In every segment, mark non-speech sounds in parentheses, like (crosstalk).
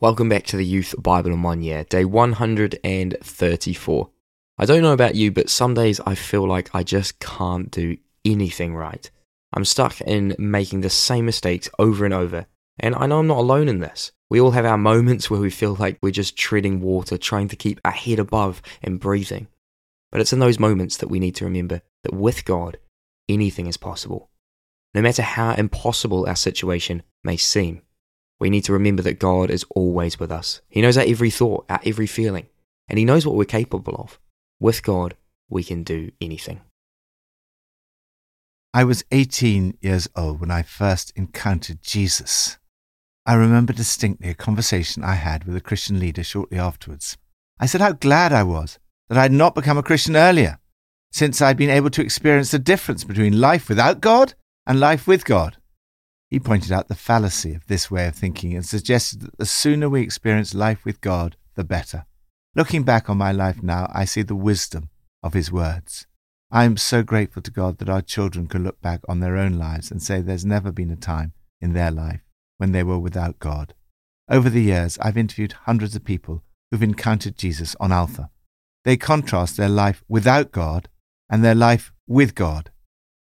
Welcome back to the Youth Bible in One Year, day 134. I don't know about you, but some days I feel like I just can't do anything right. I'm stuck in making the same mistakes over and over, and I know I'm not alone in this. We all have our moments where we feel like we're just treading water, trying to keep our head above and breathing. But it's in those moments that we need to remember that with God, anything is possible. No matter how impossible our situation may seem, we need to remember that God is always with us. He knows our every thought, our every feeling, and He knows what we're capable of. With God, we can do anything. I was 18 years old when I first encountered Jesus. I remember distinctly a conversation I had with a Christian leader shortly afterwards. I said how glad I was that I had not become a Christian earlier, since I'd been able to experience the difference between life without God and life with God. He pointed out the fallacy of this way of thinking and suggested that the sooner we experience life with God, the better. Looking back on my life now, I see the wisdom of his words. I am so grateful to God that our children can look back on their own lives and say there's never been a time in their life when they were without God. Over the years, I've interviewed hundreds of people who've encountered Jesus on Alpha. They contrast their life without God and their life with God.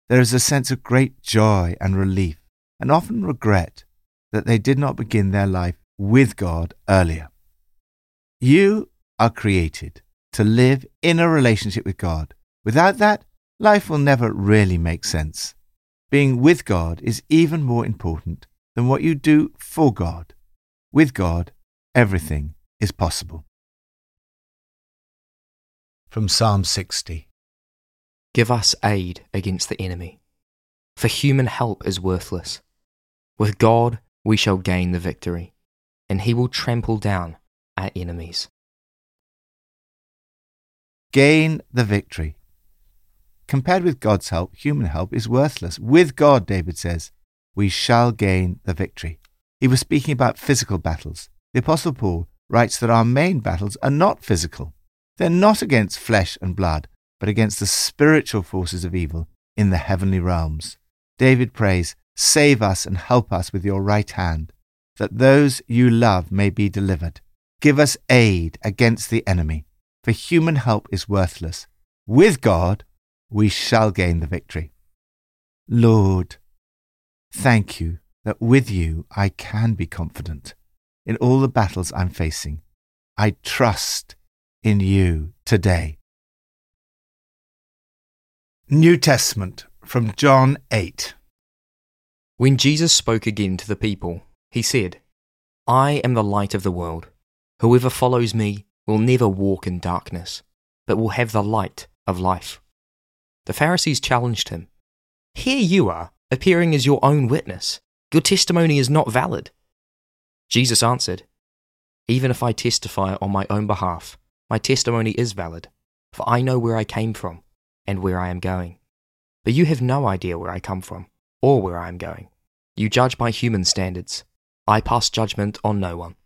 There is a sense of great joy and relief and often regret that they did not begin their life with God earlier. You are created to live in a relationship with God. Without that, life will never really make sense. Being with God is even more important than what you do for God. With God, everything is possible. From Psalm 60 Give us aid against the enemy, for human help is worthless. With God, we shall gain the victory, and he will trample down our enemies. Gain the victory. Compared with God's help, human help is worthless. With God, David says, we shall gain the victory. He was speaking about physical battles. The Apostle Paul writes that our main battles are not physical. They're not against flesh and blood, but against the spiritual forces of evil in the heavenly realms. David prays, Save us and help us with your right hand, that those you love may be delivered. Give us aid against the enemy, for human help is worthless. With God, we shall gain the victory. Lord, thank you that with you I can be confident in all the battles I'm facing. I trust in you today. New Testament from John 8. When Jesus spoke again to the people, he said, I am the light of the world. Whoever follows me will never walk in darkness, but will have the light of life. The Pharisees challenged him. Here you are, appearing as your own witness. Your testimony is not valid. Jesus answered, Even if I testify on my own behalf, my testimony is valid, for I know where I came from and where I am going. But you have no idea where I come from or where I am going. You judge by human standards. I pass judgment on no one.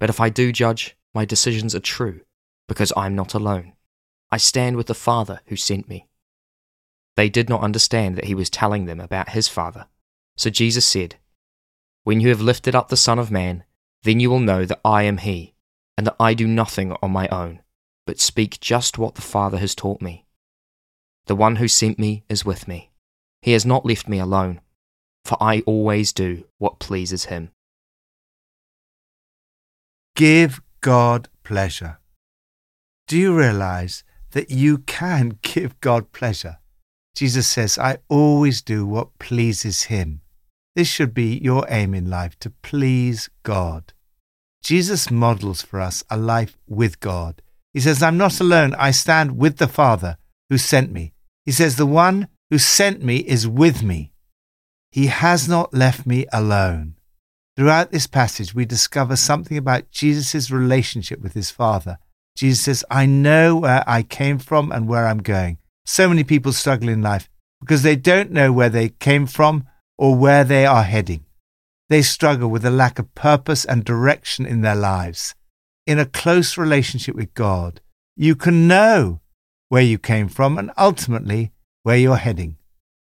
But if I do judge, my decisions are true, because I am not alone. I stand with the Father who sent me. They did not understand that he was telling them about his Father. So Jesus said, When you have lifted up the Son of Man, then you will know that I am he, and that I do nothing on my own, but speak just what the Father has taught me. The one who sent me is with me. He has not left me alone, for I always do what pleases him. Give God pleasure. Do you realize that you can (laughs) give God pleasure? Jesus says, I always do what pleases him. This should be your aim in life to please God. Jesus models for us a life with God. He says, I'm not alone. I stand with the Father who sent me. He says, The one who sent me is with me. He has not left me alone. Throughout this passage, we discover something about Jesus' relationship with his Father. Jesus says, I know where I came from and where I'm going. So many people struggle in life because they don't know where they came from or where they are heading. They struggle with a lack of purpose and direction in their lives. In a close relationship with God, you can know where you came from and ultimately where you're heading.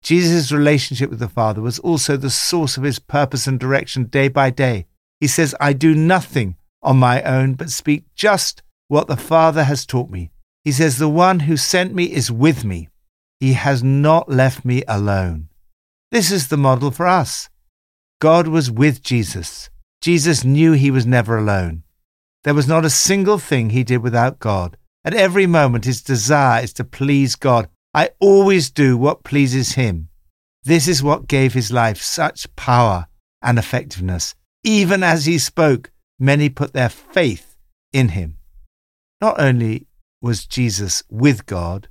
Jesus' relationship with the Father was also the source of his purpose and direction day by day. He says, I do nothing on my own, but speak just what the Father has taught me. He says, The one who sent me is with me. He has not left me alone. This is the model for us. God was with Jesus. Jesus knew he was never alone. There was not a single thing he did without God. At every moment, his desire is to please God. I always do what pleases him. This is what gave his life such power and effectiveness. Even as he spoke, many put their faith in him. Not only was Jesus with God,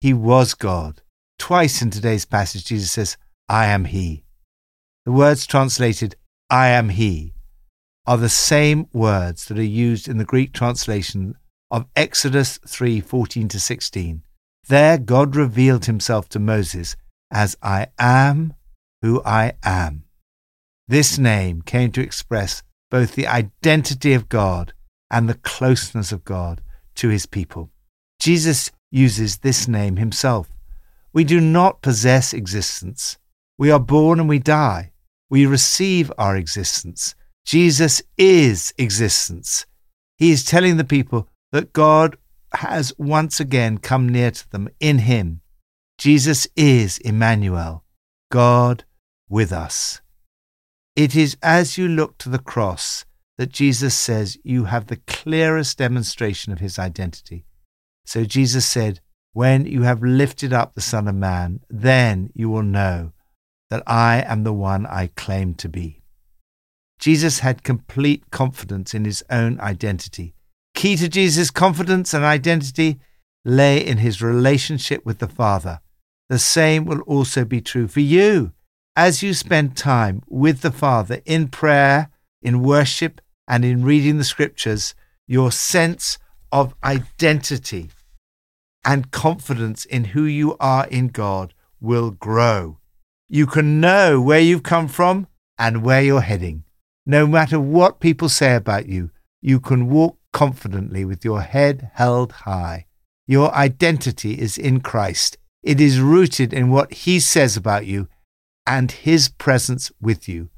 he was God. Twice in today's passage, Jesus says, I am he. The words translated, I am he, are the same words that are used in the Greek translation of Exodus 3 14 to 16. There, God revealed himself to Moses as I am who I am. This name came to express both the identity of God and the closeness of God to his people. Jesus uses this name himself. We do not possess existence. We are born and we die. We receive our existence. Jesus is existence. He is telling the people that God has once again come near to them in him. Jesus is Emmanuel, God with us. It is as you look to the cross that Jesus says you have the clearest demonstration of his identity. So Jesus said, When you have lifted up the Son of Man, then you will know that I am the one I claim to be. Jesus had complete confidence in his own identity. Key to Jesus' confidence and identity lay in his relationship with the Father. The same will also be true for you as you spend time with the Father in prayer, in worship, and in reading the scriptures, your sense of identity and confidence in who you are in God will grow. You can know where you've come from and where you're heading. No matter what people say about you, you can walk confidently with your head held high. Your identity is in Christ. It is rooted in what He says about you and His presence with you.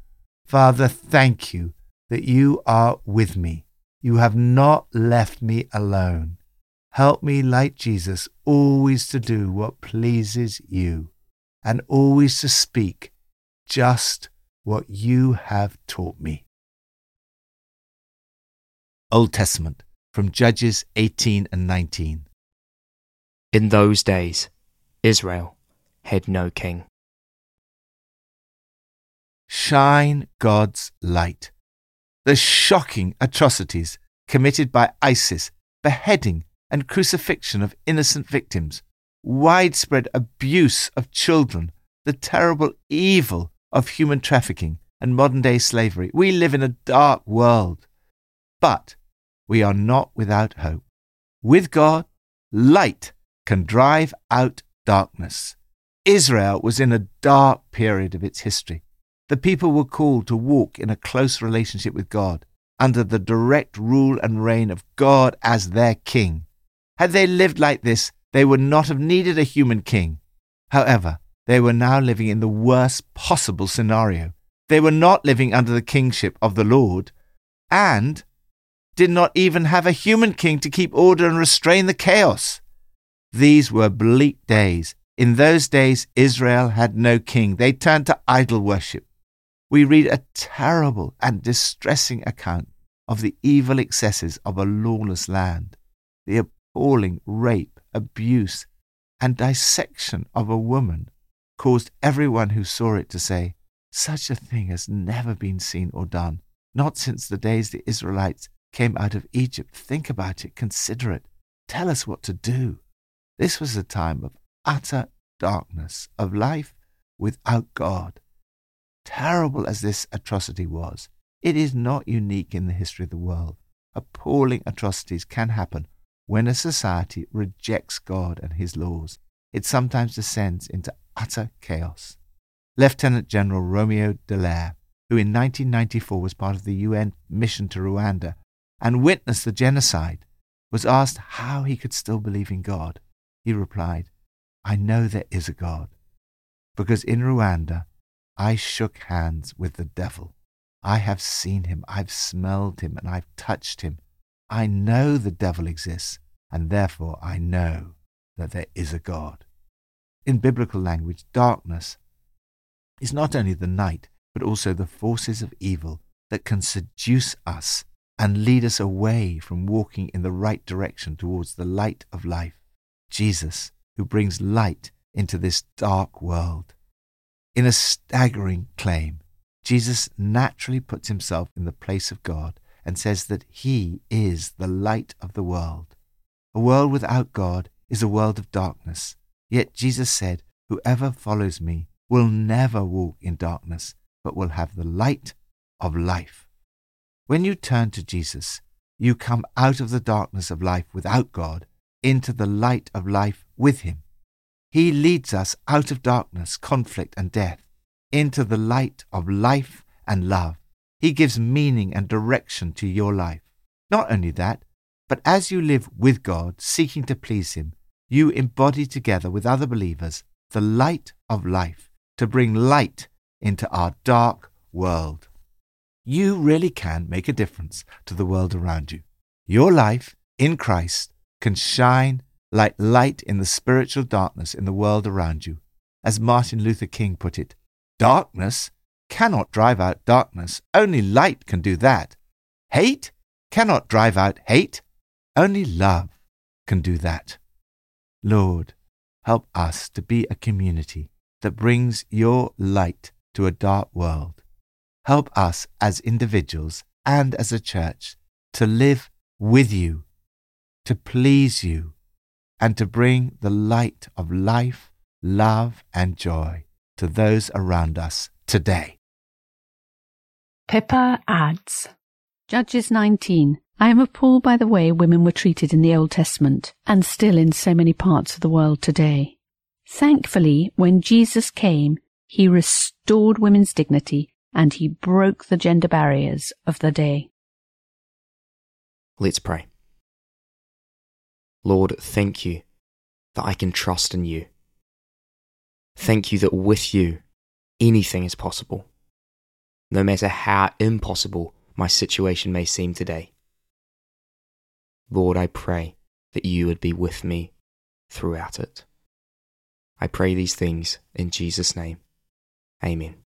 Father, thank you that you are with me. You have not left me alone. Help me, like Jesus, always to do what pleases you and always to speak just what you have taught me. Old Testament from Judges 18 and 19. In those days, Israel had no king shine God's light. The shocking atrocities committed by ISIS, beheading and crucifixion of innocent victims, widespread abuse of children, the terrible evil of human trafficking and modern day slavery. We live in a dark world. But we are not without hope. With God, light can drive out darkness. Israel was in a dark period of its history. The people were called to walk in a close relationship with God, under the direct rule and reign of God as their king. Had they lived like this, they would not have needed a human king. However, they were now living in the worst possible scenario. They were not living under the kingship of the Lord, and did not even have a human king to keep order and restrain the chaos. These were bleak days. In those days, Israel had no king. They turned to idol worship we read a terrible and distressing account of the evil excesses of a lawless land, the appalling rape, abuse, and dissection of a woman caused everyone who saw it to say, Such a thing has never been seen or done, not since the days the Israelites came out of Egypt. Think about it, consider it, tell us what to do. This was a time of utter darkness, of life without God. Terrible as this atrocity was, it is not unique in the history of the world. Appalling atrocities can happen when a society rejects God and his laws. It sometimes descends into utter chaos. Lieutenant General Romeo Dallaire, who in 1994 was part of the UN mission to Rwanda and witnessed the genocide, was asked how he could still believe in God. He replied, I know there is a God, because in Rwanda I shook hands with the devil. I have seen him, I've smelled him, and I've touched him. I know the devil exists, and therefore I know that there is a God. In biblical language, darkness is not only the night, but also the forces of evil that can seduce us and lead us away from walking in the right direction towards the light of life, Jesus, who brings light into this dark world. In a staggering claim, Jesus naturally puts himself in the place of God and says that he is the light of the world. A world without God is a world of darkness. Yet Jesus said, Whoever follows me will never walk in darkness, but will have the light of life. When you turn to Jesus, you come out of the darkness of life without God into the light of life with Him. He leads us out of darkness, conflict, and death into the light of life and love. He gives meaning and direction to your life. Not only that, but as you live with God, seeking to please Him, you embody together with other believers the light of life to bring light into our dark world. You really can make a difference to the world around you. Your life in Christ can shine like light in the spiritual darkness in the world around you. As Martin Luther King put it, darkness cannot drive out darkness. Only light can do that. Hate cannot drive out hate. Only love can do that. Lord, help us to be a community that brings your light to a dark world. Help us as individuals and as a church to live with you, to please you, and to bring the light of life, love, and joy to those around us today. Pippa adds Judges 19. I am appalled by the way women were treated in the Old Testament and still in so many parts of the world today. Thankfully, when Jesus came, he restored women's dignity and he broke the gender barriers of the day. Let's pray. Lord, thank you that I can trust in you. Thank you that with you, anything is possible, no matter how impossible my situation may seem today. Lord, I pray that you would be with me throughout it. I pray these things in Jesus' name. Amen.